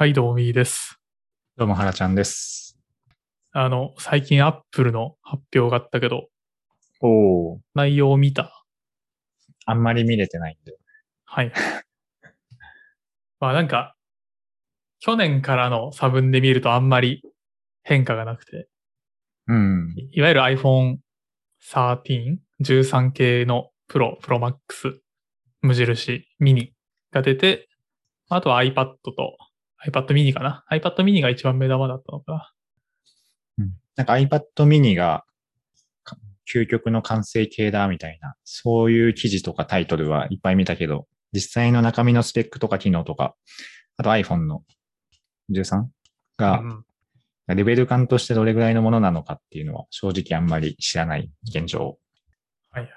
はい、どうもみーです。どうも、はらちゃんです。あの、最近アップルの発表があったけど、おお。内容を見た？あんまり見れてないんで。はい。まあなんか、去年からの差分で見るとあんまり変化がなくて、うん。いいわゆる iPhone 13、13系のプロ、プロマックス、無印、ミニが出て、あとは iPad と iPad mini かな ?iPad mini が一番目玉だったのかななんか iPad mini がか究極の完成形だみたいな、そういう記事とかタイトルはいっぱい見たけど、実際の中身のスペックとか機能とか、あと iPhone の 13? がう、んレベル感としてどれぐらいのものなのかっていうのは正直あんまり知らない現状。はいはい。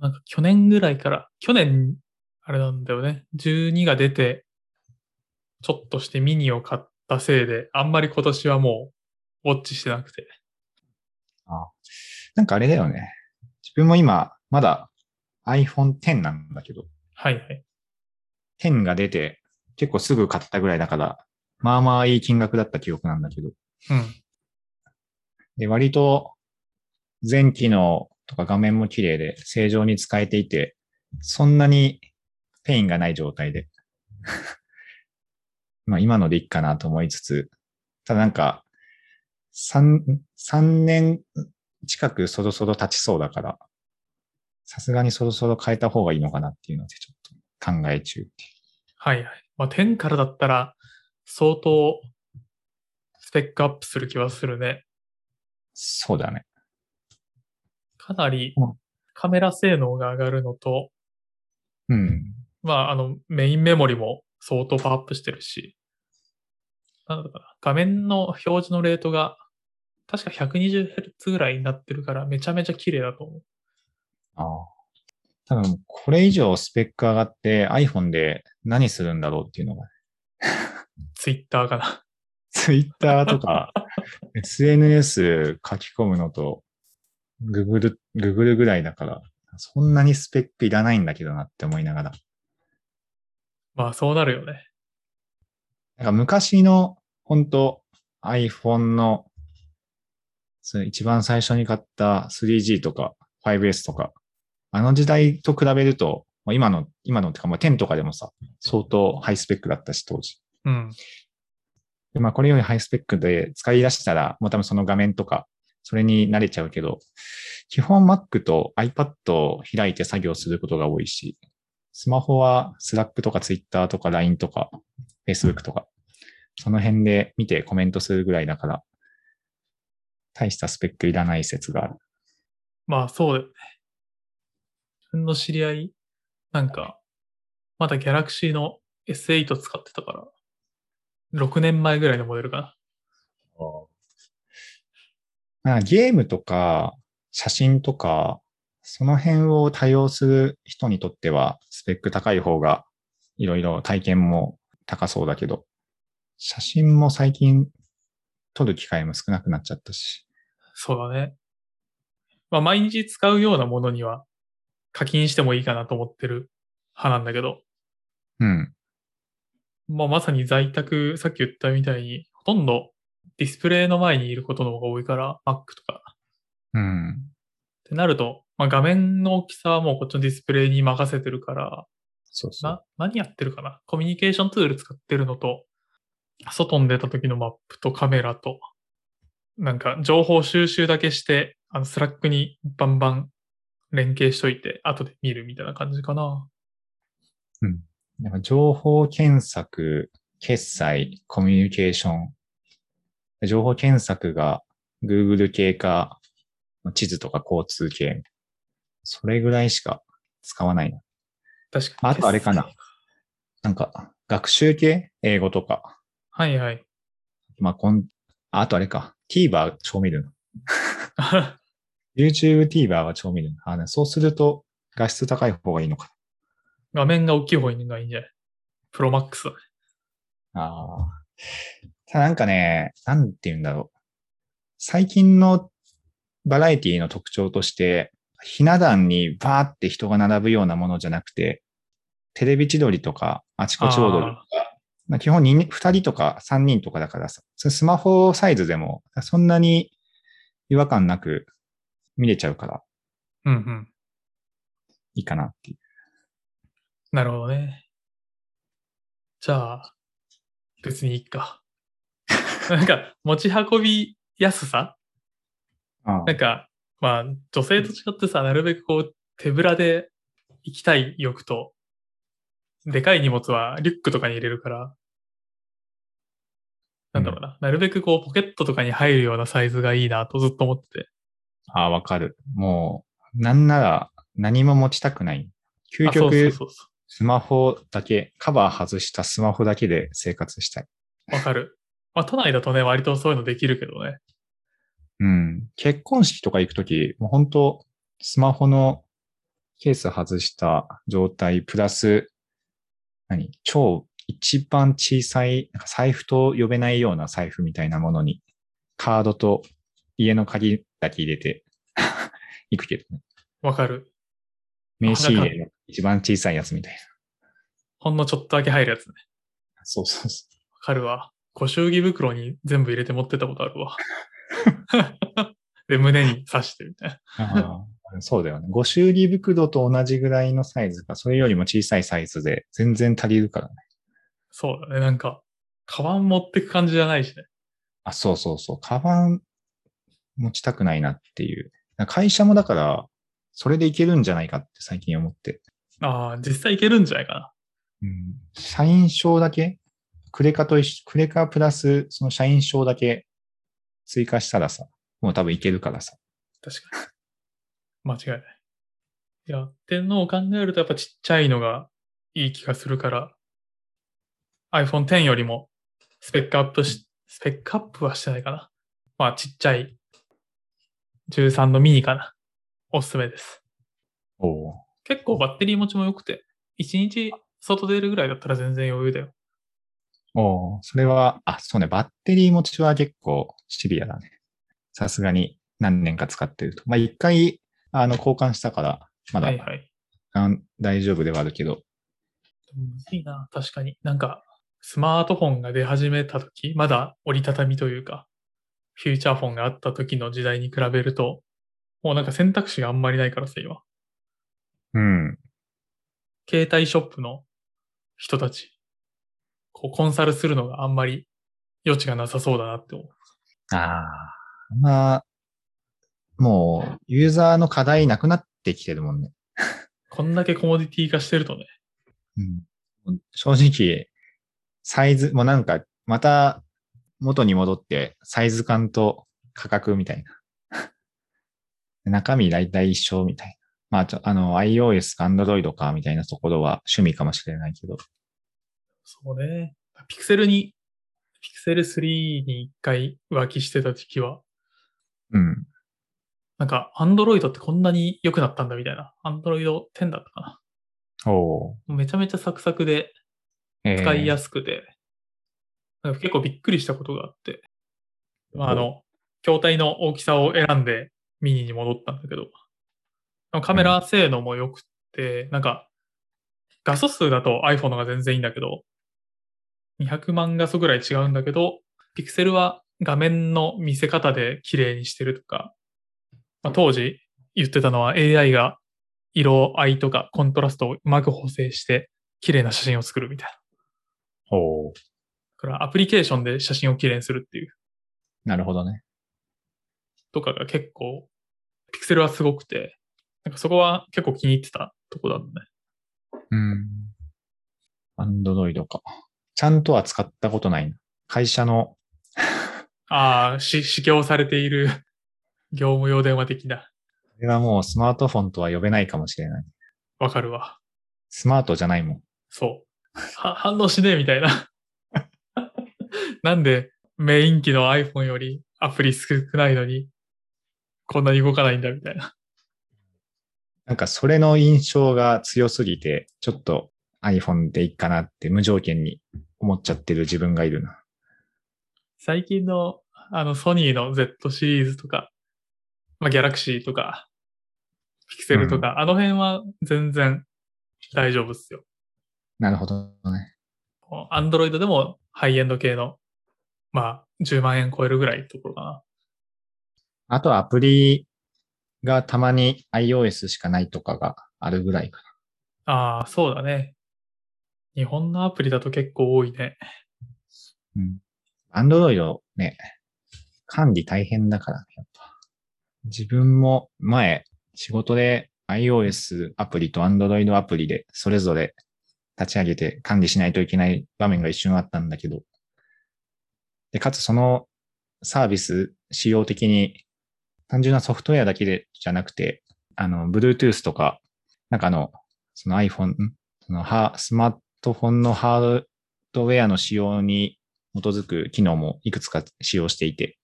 なんか去年ぐらいから、去年、あれなんだよね。12が出て、ちょっとしてミニを買ったせいで、あんまり今年はもう、ウォッチしてなくて。なんかあれだよね。自分も今、まだ iPhone X なんだけど、はいはい。10が出て結構すぐ買ったぐらいだから、まあまあいい金額だった記憶なんだけど、うん。で割と全機能とか画面も綺麗で正常に使えていて、そんなに pain がない状態で。まあ今のでいいかなと思いつつ、ただなんか、3、三年近くそろそろ経ちそうだから、さすがにそろそろ変えた方がいいのかなっていうのでちょっと考え中。はいはい。まあ、10からだったら、相当、スペックアップする気はするね。そうだね。かなりうん、カメラ性能が上がるのと、うん。まあ、あの、メインメモリも相当パワーアップしてるし、なんだろうな、画面の表示のレートが、確か 120Hz ぐらいになってるから、めちゃめちゃ綺麗だと思う。ああ。多分、これ以上スペック上がって iPhone で何するんだろうっていうのが、Twitter かな。Twitter とか SNS 書き込むのと Google、Google ぐらいだから、そんなにスペックいらないんだけどなって思いながら。まあ、そうなるよね。なんか昔の本当 iPhone の一番最初に買った 3G とか 5S とか、あの時代と比べると、まあ今の、今のってかもう10とかでもさ、相当ハイスペックだったし当時。うん。でまあこれよりハイスペックで使い出したら、もう多分その画面とか、それに慣れちゃうけど、基本 Mac と iPad を開いて作業することが多いし、スマホは Slack とか Twitter とか LINE とか Facebook とか、その辺で見てコメントするぐらいだから、大したスペックいらない説がある。まあ、そうだよね。自分の知り合い、なんか、まだ Galaxy の S8 使ってたから、6年前ぐらいのモデルかな。まあゲームとか写真とか、その辺を多用する人にとっては、スペック高い方が、いろいろ体験も高そうだけど、写真も最近撮る機会も少なくなっちゃったし。そうだね。まあ、毎日使うようなものには課金してもいいかなと思ってる派なんだけど、うん。まあ、まさに在宅、さっき言ったみたいに、ほとんどディスプレイの前にいることの方が多いから、Mac とか。うん。ってなると、まあ、画面の大きさはもうこっちのディスプレイに任せてるから、そうそう。な、何やってるかな？コミュニケーションツール使ってるのと、外に出た時のマップとカメラと、なんか情報収集だけして、あの、 Slack にバンバン連携しといて、後で見るみたいな感じかな。うん。なんか情報検索、決済、コミュニケーション。情報検索が Google 系か、地図とか交通系。それぐらいしか使わないな。確かに。あとあれかな。なんか、学習系？英語とか。はいはい。まあ、こん、ああとあれか。TVer 超見るの。YouTube TVer は超見るの。あね、そうすると画質高い方がいいのか。画面が大きい方がいいんじゃない？プロマックスだね。ああ。ただなんかね、なんて言うんだろう。最近のバラエティの特徴として、ひな壇にバーって人が並ぶようなものじゃなくて、テレビ千鳥とか、あちこち踊りとか、まあ、基本2、2人とか3人とかだからさ、スマホサイズでもそんなに違和感なく見れちゃうからうんうん。いいかなっていう。なるほどね。じゃあ、別にいいか。なんか、持ち運びやすさなんか、まあ、女性と違ってさ、なるべくこう、手ぶらで行きたい欲と、でかい荷物はリュックとかに入れるから、なんだろうな、なるべくこう、ポケットとかに入るようなサイズがいいなとずっと思ってて。ああ、わかる。もう、なんなら何も持ちたくない。究あそうそう極、そうそスマホだけ、カバー外したスマホだけで生活したい。う。わかる。まあ、都内だとね、割とそういうのできるけどね。うん。結婚式とか行くとき、もう本当スマホのケース外した状態、プラス、何超一番小さい、なんか財布と呼べないような財布みたいなものに、カードと家の鍵だけ入れて 行くけどね。わかる。名刺入れの一番小さいやつみたいな。ほんのちょっとだけ入るやつね。そうそうそわかるわ。ご祝儀袋に全部入れて持ってたことあるわ。で、胸に刺してみたいな。そうだよね。ご祝儀袋と同じぐらいのサイズか、それよりも小さいサイズで全然足りるからね。そうだね。なんか、カバン持ってく感じじゃないしね。あ、そうそうそう。カバン持ちたくないなっていう。会社もだから、それでいけるんじゃないかって最近思って。ああ、実際いけるんじゃないかな。うん。社員証だけ？クレカと一緒、クレカプラスその社員証だけ追加したらさ、もう多分いけるからさ。確かに。間違いない。いや、ってのを考えるとやっぱちっちゃいのがいい気がするから、iPhone X よりもスペックアップし、スペックアップはしてないかな。まあちっちゃい13のミニかな。おすすめです。おお。結構バッテリー持ちも良くて、1日外出るぐらいだったら全然余裕だよ。おお。それは、あ、そうね。バッテリー持ちは結構シビアだね。さすがに何年か使ってると。まあ、一回、あの、交換したから、まだ、はいはい。大丈夫ではあるけど。むずいな、確かに。なんか、スマートフォンが出始めた時、まだ折りたたみというか、フューチャーフォンがあった時の時代に比べると、もうなんか選択肢があんまりないからさ、今。うん。携帯ショップの人たち、こう、コンサルするのがあんまり余地がなさそうだなって思う。ああ。まあ、もう、ユーザーの課題なくなってきてるもんね。こんだけコモディティ化してるとね。うん。正直、サイズ、もうなんか、また元に戻って、サイズ感と価格みたいな。中身大体一緒みたいな。まあ、ちょあの、iOS か Android かみたいなところは趣味かもしれないけど。そうね。ピクセルに、ピクセル3に一回浮気してた時期は、うん。なんか、アンドロイドってこんなに良くなったんだみたいな。アンドロイド10だったかな。おーめちゃめちゃサクサクでえー使いやすくて、なんか結構びっくりしたことがあって、まあ、あの、筐体の大きさを選んでミニに戻ったんだけど、カメラ性能も良くて、なんか、画素数だと iPhone の方が全然いいんだけど、200万画素ぐらい違うんだけど、ピクセルは画面の見せ方で綺麗にしてるとか、まあ、当時言ってたのは AI が色合いとかコントラストをうまく補正して綺麗な写真を作るみたいな。おーだからアプリケーションで写真を綺麗にするっていうなるほどね。とかが結構、ピクセルはすごくて、なんかそこは結構気に入ってたとこだね。うん。アンドロイドか。ちゃんとは使ったことないな。会社の、ああ、し、試供されている 業務用電話的な。これはもうスマートフォンとは呼べないかもしれない。わかるわ。スマートじゃないもん。そう。は、反応しねえみたいな。なんでメイン機の iPhone よりアプリ少ないのに、こんなに動かないんだみたいな。なんかそれの印象が強すぎて、ちょっと iPhone でいいかなって無条件に思っちゃってる自分がいるな。最近の、あの、ソニーの Z シリーズとか、まあ、ギャラクシーとか、ピクセルとか、あの辺は全然大丈夫っすよ。なるほどね。Android でもハイエンド系の、まあ、10万円超えるぐらいのところかな。あとはアプリがたまに iOS しかないとかがあるぐらいかああ、そうだね。日本のアプリだと結構多いね。うん。Android ね、管理大変だからね、やっぱ。自分も前、仕事で iOS アプリと Android アプリでそれぞれ立ち上げて管理しないといけない場面が一瞬あったんだけど、で、かつそのサービス仕様的に単純なソフトウェアだけでじゃなくて、あの、Bluetooth とか、なんかあの、その iPhone、そのハスマートトフォンのハードウェアの仕様に基づく機能もいくつか使用していて、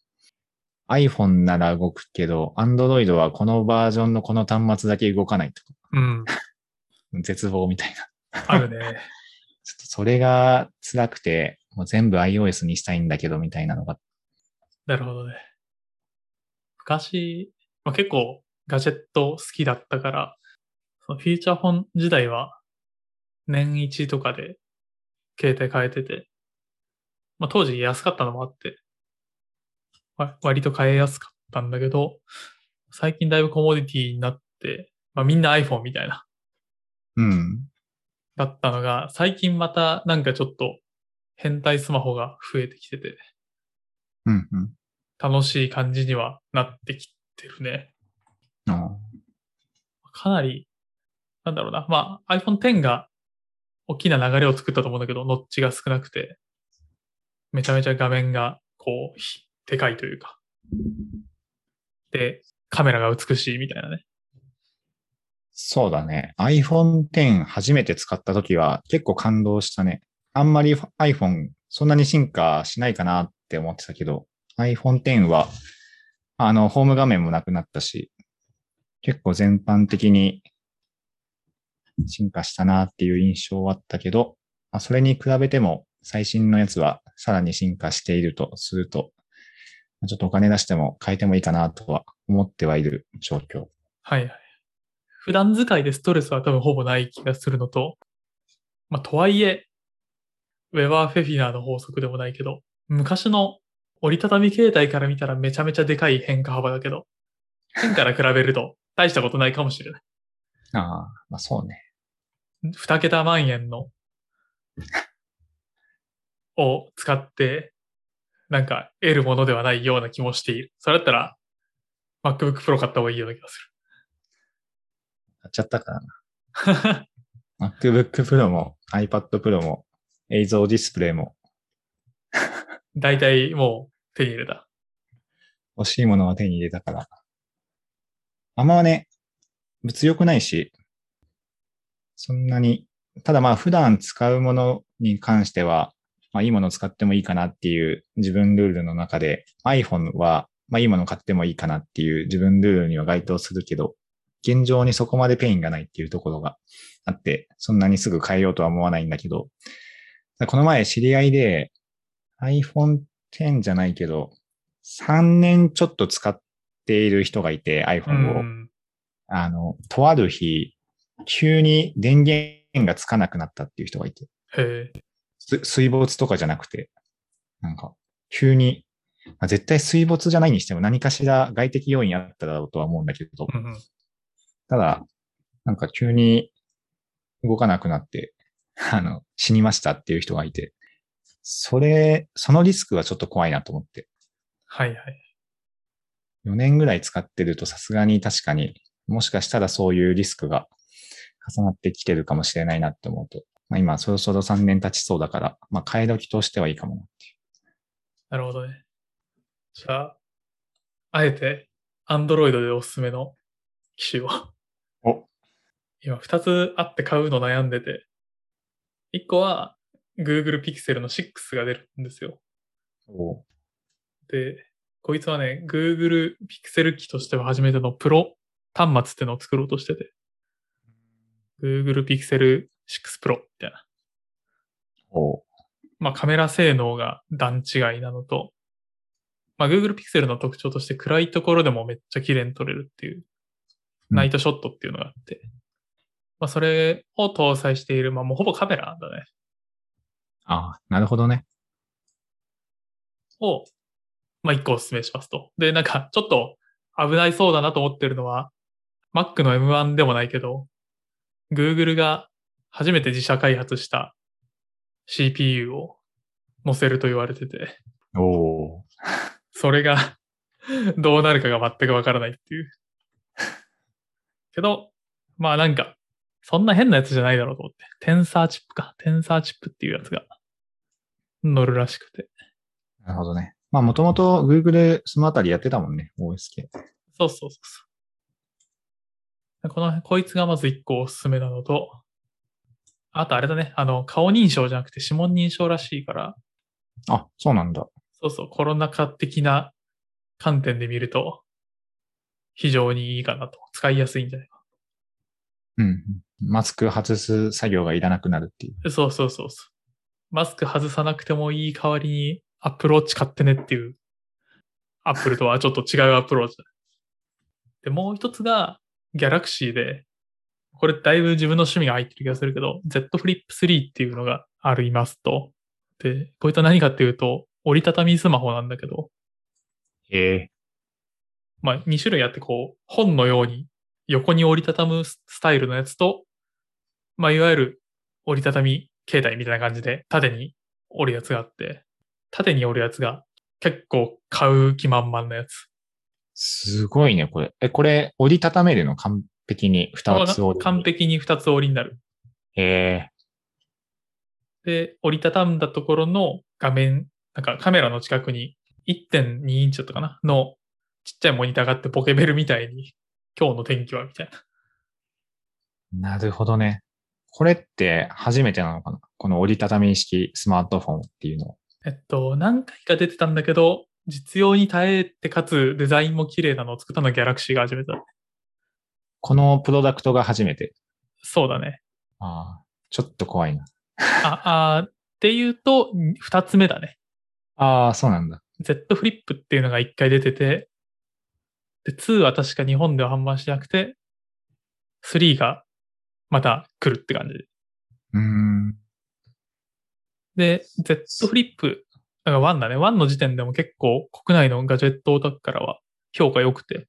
iPhone なら動くけど、Android はこのバージョンのこの端末だけ動かないとか、うん。絶望みたいな。あるね。ちょっとそれが辛くて、もう全部 iOS にしたいんだけど、みたいなのが。なるほどね。昔、まあ、結構ガジェット好きだったから、そのフィーチャーフォン時代は年一とかで携帯変えてて、まあ、当時安かったのもあって、わ割と買えやすかったんだけど、最近だいぶコモディティになって、まあ、みんな iPhone みたいな、うん。だったのが、最近またなんかちょっと変態スマホが増えてきてて、うん、うん。楽しい感じにはなってきてるね。あかなり、なんだろうな。まあ iPhone X が大きな流れを作ったと思うんだけど、ノッチが少なくて、めちゃめちゃ画面がこう、でかいというか。で、カメラが美しいみたいなね。そうだね。iPhone X 初めて使った時は結構感動したね。あんまり iPhone そんなに進化しないかなって思ってたけど、iPhone X は、あの、ホーム画面もなくなったし、結構全般的に進化したなっていう印象はあったけど、まあそれに比べても最新のやつはさらに進化しているとすると、まあちょっとお金出しても変えてもいいかなとは思ってはいる状況。はいはい。普段使いでストレスは多分ほぼない気がするのと、まあとはいえ、ウェバー・フェフィナーの法則でもないけど、昔の折りたたみ携帯から見たらめちゃめちゃでかい変化幅だけど、変から比べると大したことないかもしれない。ああ、まあそうね。二桁万円のを使って、なんか得るものではないような気もしている。それだったら MacBook Pro 買った方がいいような気がす買っちゃったか。な。MacBook Pro も iPad Pro も映像ディスプレイも 大体もう手に入れた。欲しいものは手に入れたから。あんまね、物欲ないし、そんなに、ただまあ普段使うものに関しては、まあいいものを使ってもいいかなっていう自分ルールの中で iPhone はまあいいものを買ってもいいかなっていう自分ルールには該当するけど、現状にそこまで pain がないっていうところがあって、そんなにすぐ変えようとは思わないんだけど、この前知り合いで iPhone X じゃないけど、3年ちょっと使っている人がいてう iPhone を。ん。あの、とある日、急に電源がつかなくなったっていう人がいて、へ水没とかじゃなくて、なんか、急に、まあ絶対水没じゃないにしても何かしら外的要因あっただろうとは思うんだけど、うんうん。ただ、なんか急に動かなくなって、あの、死にましたっていう人がいて、それ、そのリスクはちょっと怖いなと思って、はいはい。4年ぐらい使ってるとさすがに確かに、もしかしたらそういうリスクが重なってきてるかもしれないなって思うと、まあ今そろそろ3年経ちそうだから、まあ替え時としてはいいかもなっていう。なるほどね。じゃあ、あえて、Android でおすすめの機種を。お今、二つあって買うの悩んでて。一個は、Google Pixel の6が出るんですよ。おで、こいつはね、Google Pixel 機としては初めてのプロ端末ってのを作ろうとしてて。Google Pixel 6 Pro みたいな。おまあカメラ性能が段違いなのと、まあ Google Pixel の特徴として暗いところでもめっちゃ綺麗に撮れるっていう、うんナイトショットっていうのがあって、まあそれを搭載している、まあもうほぼカメラだね。ああ、なるほどね。を、まあ、一個お勧めしますと。で、なんか、ちょっと危ないそうだなと思ってるのは、Mac の M1 でもないけど、Google が初めて自社開発した CPU を載せると言われてて、おお。それが どうなるかが全くわからないっていう。けど、まあなんか、そんな変なやつじゃないだろうと思って。テンサーチップか。テンサーチップっていうやつが乗るらしくて。なるほどね。まあ、もともと Google そのあたりやってたもんね、OSK。そうそうそうそう。この、こいつがまず一個おすすめなのと、あとあれだね、あの、顔認証じゃなくて指紋認証らしいから、あ、そうなんだ。そうそう、コロナ禍的な観点で見ると、非常にいいかなと。使いやすいんじゃない？か。うん。マスク外す作業がいらなくなるっていう。そうそうそうそう。マスク外さなくてもいい代わりに、アップローチ買ってねっていう、アップルとはちょっと違うアプローチだ。で、もう一つが、ギャラクシーで、これだいぶ自分の趣味が入ってる気がするけど、Z Flip 3っていうのがありますと。で、こいつは何かっていうと、折りたたみスマホなんだけど、へえ。まあ、2種類あって、こう、本のように横に折りたたむスタイルのやつと、まあ、いわゆる折りたたみ携帯みたいな感じで縦に折るやつがあって、縦に折るやつが結構買う気満々なやつ。すごいね、これ。え、これ、折りたためるの完璧に？二つ折り。完璧に2つ折りになる。へえ。で、折りたたんだところの画面、なんかカメラの近くに1.2インチだったかな？のちっちゃいモニターがあってポケベルみたいに今日の天気はみたいな。なるほどね。これって初めてなのかな？この折りたたみ式スマートフォンっていうの。えっと、何回か出てたんだけど、実用に耐えてかつデザインも綺麗なのを作ったのはギャラクシーが初めてだね。このプロダクトが初めて。そうだね。ああ、ちょっと怖いな。あ、あーっていうと、二つ目だね。ああ、そうなんだ。Z フリップっていうのが一回出てて、で、2は確か日本では販売してなくて、3がまた来るって感じで。うーん。で、Z フリップ、だから1だね。1の時点でも結構国内のガジェットオタクからは評価良くて。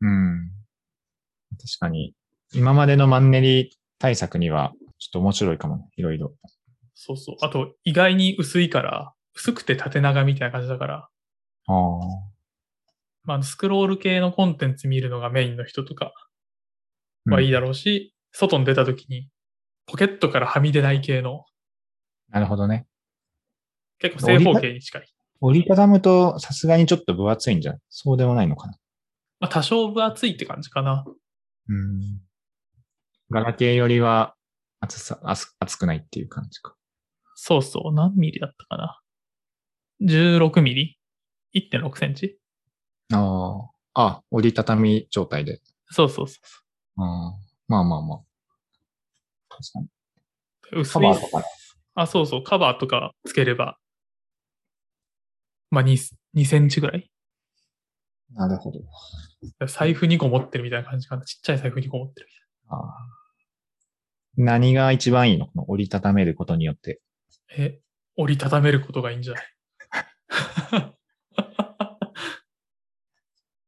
うん。確かに、今までのマンネリ対策には、ちょっと面白いかもね。いろいろ。そうそう。あと、意外に薄いから、薄くて縦長みたいな感じだから、ああ。まあ、スクロール系のコンテンツ見るのがメインの人とかはいいだろうし、外に出た時にポケットからはみ出ない系のなるほどね。結構正方形に近い。折りたたむとさすがにちょっと分厚いんじゃないそうでもないのかなまあ、多少分厚いって感じかな。うん。ガラケーよりは厚さ、厚厚くないっていう感じか。そうそう。何ミリだったかな。16ミリ ?1.6 センチ？ああ。あ、折りたたみ状態で。そうそうそああ。まあまあまあ。確かに。う。薄いカバーとかね。あ、そうそう。カバーとかつければ、まあ2、2センチぐらいなるほど。財布2個持ってるみたいな感じかな。ちっちゃい財布2個持ってるああ何が一番いいの？この折りたためることによって。みたいな。え、折りたためることがいいんじゃない？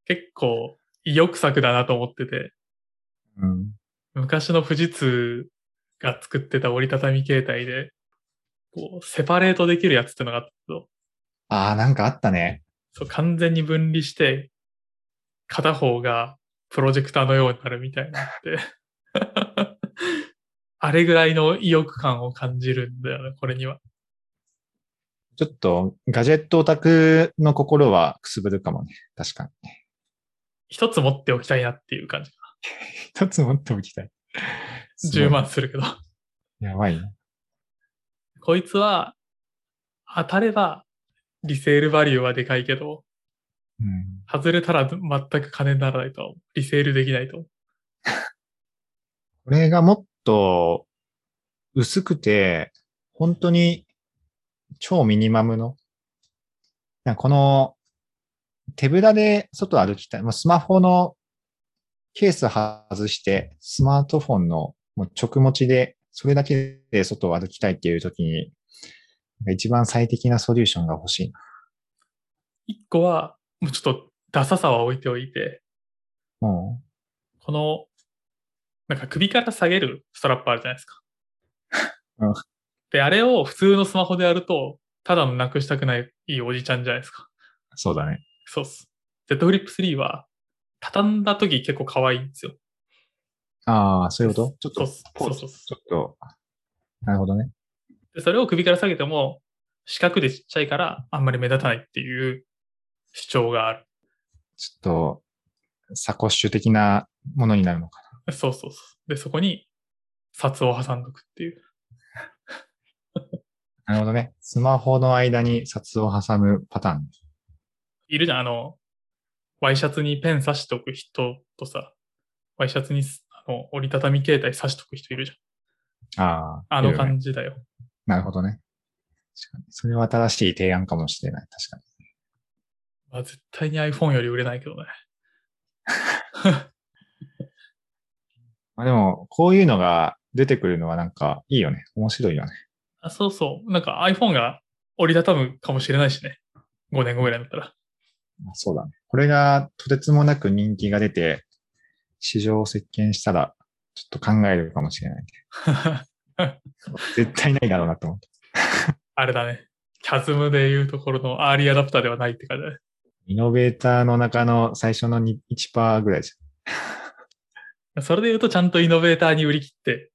結構意欲作だなと思ってて、うん。昔の富士通が作ってた折りたたみ携帯で、こう、セパレートできるやつってのがあったけど、ああ、なんかあったね。そう、完全に分離して、片方がプロジェクターのようになるみたいになって、あれぐらいの意欲感を感じるんだよね、これには。ちょっとガジェットオタクの心はくすぶるかもね。確かに。一つ持っておきたいなっていう感じ。一つ持っておきたい10。万するけど。やばいね。こいつは、当たれば、リセールバリューはでかいけど、うん。外れたら全く金にならないと。リセールできないと。これがもっと薄くて、本当に超ミニマムの、この手ぶらで外歩きたい。もうスマホのケース外して、スマートフォンのもう直持ちで、それだけで外を歩きたいっていう時に一番最適なソリューションが欲しいな。一個は、もうちょっとダサさは置いておいて、うん。この、なんか首から下げるストラップあるじゃないですか。うんで、あれを普通のスマホでやると、ただのなくしたくないいいおじちゃんじゃないですか。そうだね。そうっす。Z Flip 3は、畳んだ時結構可愛いんですよ。ああ、そういうこと？ちょっとそうそうそうちょっと、なるほどね。で、それを首から下げても、四角でちっちゃいから、あんまり目立たないっていう主張がある。ちょっと、サコッシュ的なものになるのかそうそうそう。で、そこに、札を挟んどくっていう。な。なるほどね。スマホの間に札を挟むパターン。いるじゃん、あの、ワイシャツにペン刺しておく人とさ、ワイシャツにあの折りたたみ携帯刺しておく人いるじゃん。ああ。あの感じだよ。なるほどね。確かに。それは新しい提案かもしれない。確かに。まあ、絶対に iPhone より売れないけどね。まあでも、こういうのが出てくるのはなんかいいよね。面白いよね。あそうそう。なんか iPhone が折りたたむかもしれないしね。5年後ぐらいだったら。あそうだね。これがとてつもなく人気が出て、市場を席巻したら、ちょっと考えるかもしれない。絶対ないだろうなと思って。あれだね。キャズムでいうところのアーリーアダプターではないって感じだね。イノベーターの中の最初のに1%ぐらいじ それで言うとちゃんとイノベーターに売り切って、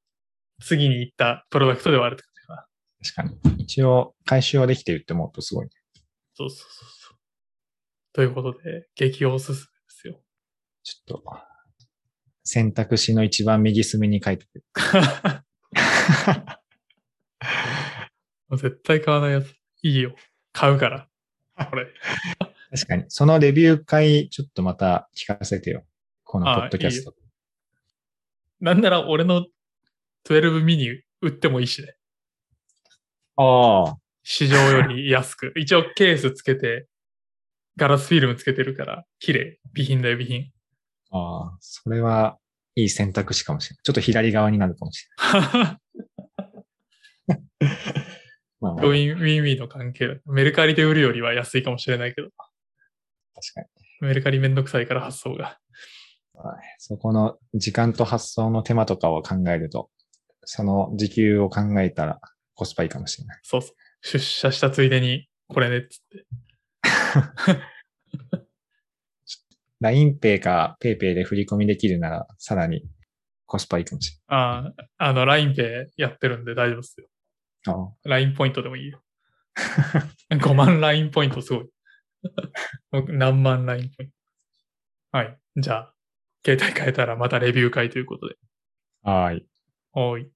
次に行ったプロダクトではあるって感じかな。ゃん。確かに。一応、回収はできてるって思うとすごいね。そうそうそうそう。ということで、激おすすめですよ。ちょっと、選択肢の一番右隅に書いてくる。絶対買わないやつ。いいよ。買うから。これ。確かに。そのレビュー会、ちょっとまた聞かせてよ。このポッドキャスト。なんなら俺の12ミニ売ってもいいしね。ああ。市場より安く。一応ケースつけて、ガラスフィルムつけてるから、綺麗。備品だよ、備品。ああ、それはいい選択肢かもしれない。ちょっと左側になるかもしれない。まあまあ、ウィンウィンウィンの関係だ。メルカリで売るよりは安いかもしれないけど、確かに。メルカリめんどくさいから発送が。そこの時間と発送の手間とかを考えると、その時給を考えたらコスパいいかもしれない。そうそう。出社したついでに、これねっつって。LINEPay か PayPay で振り込みできるならさらにコスパいいかもしああ、あの、LINEPay やってるんで大丈夫ですよ。れない。あ LINE ポイントでもいいよ。5万 LINE ポイントすごい。僕何万 LINE ポイント。はい。じゃあ、携帯変えたらまたレビュー会ということで。あはい。おい。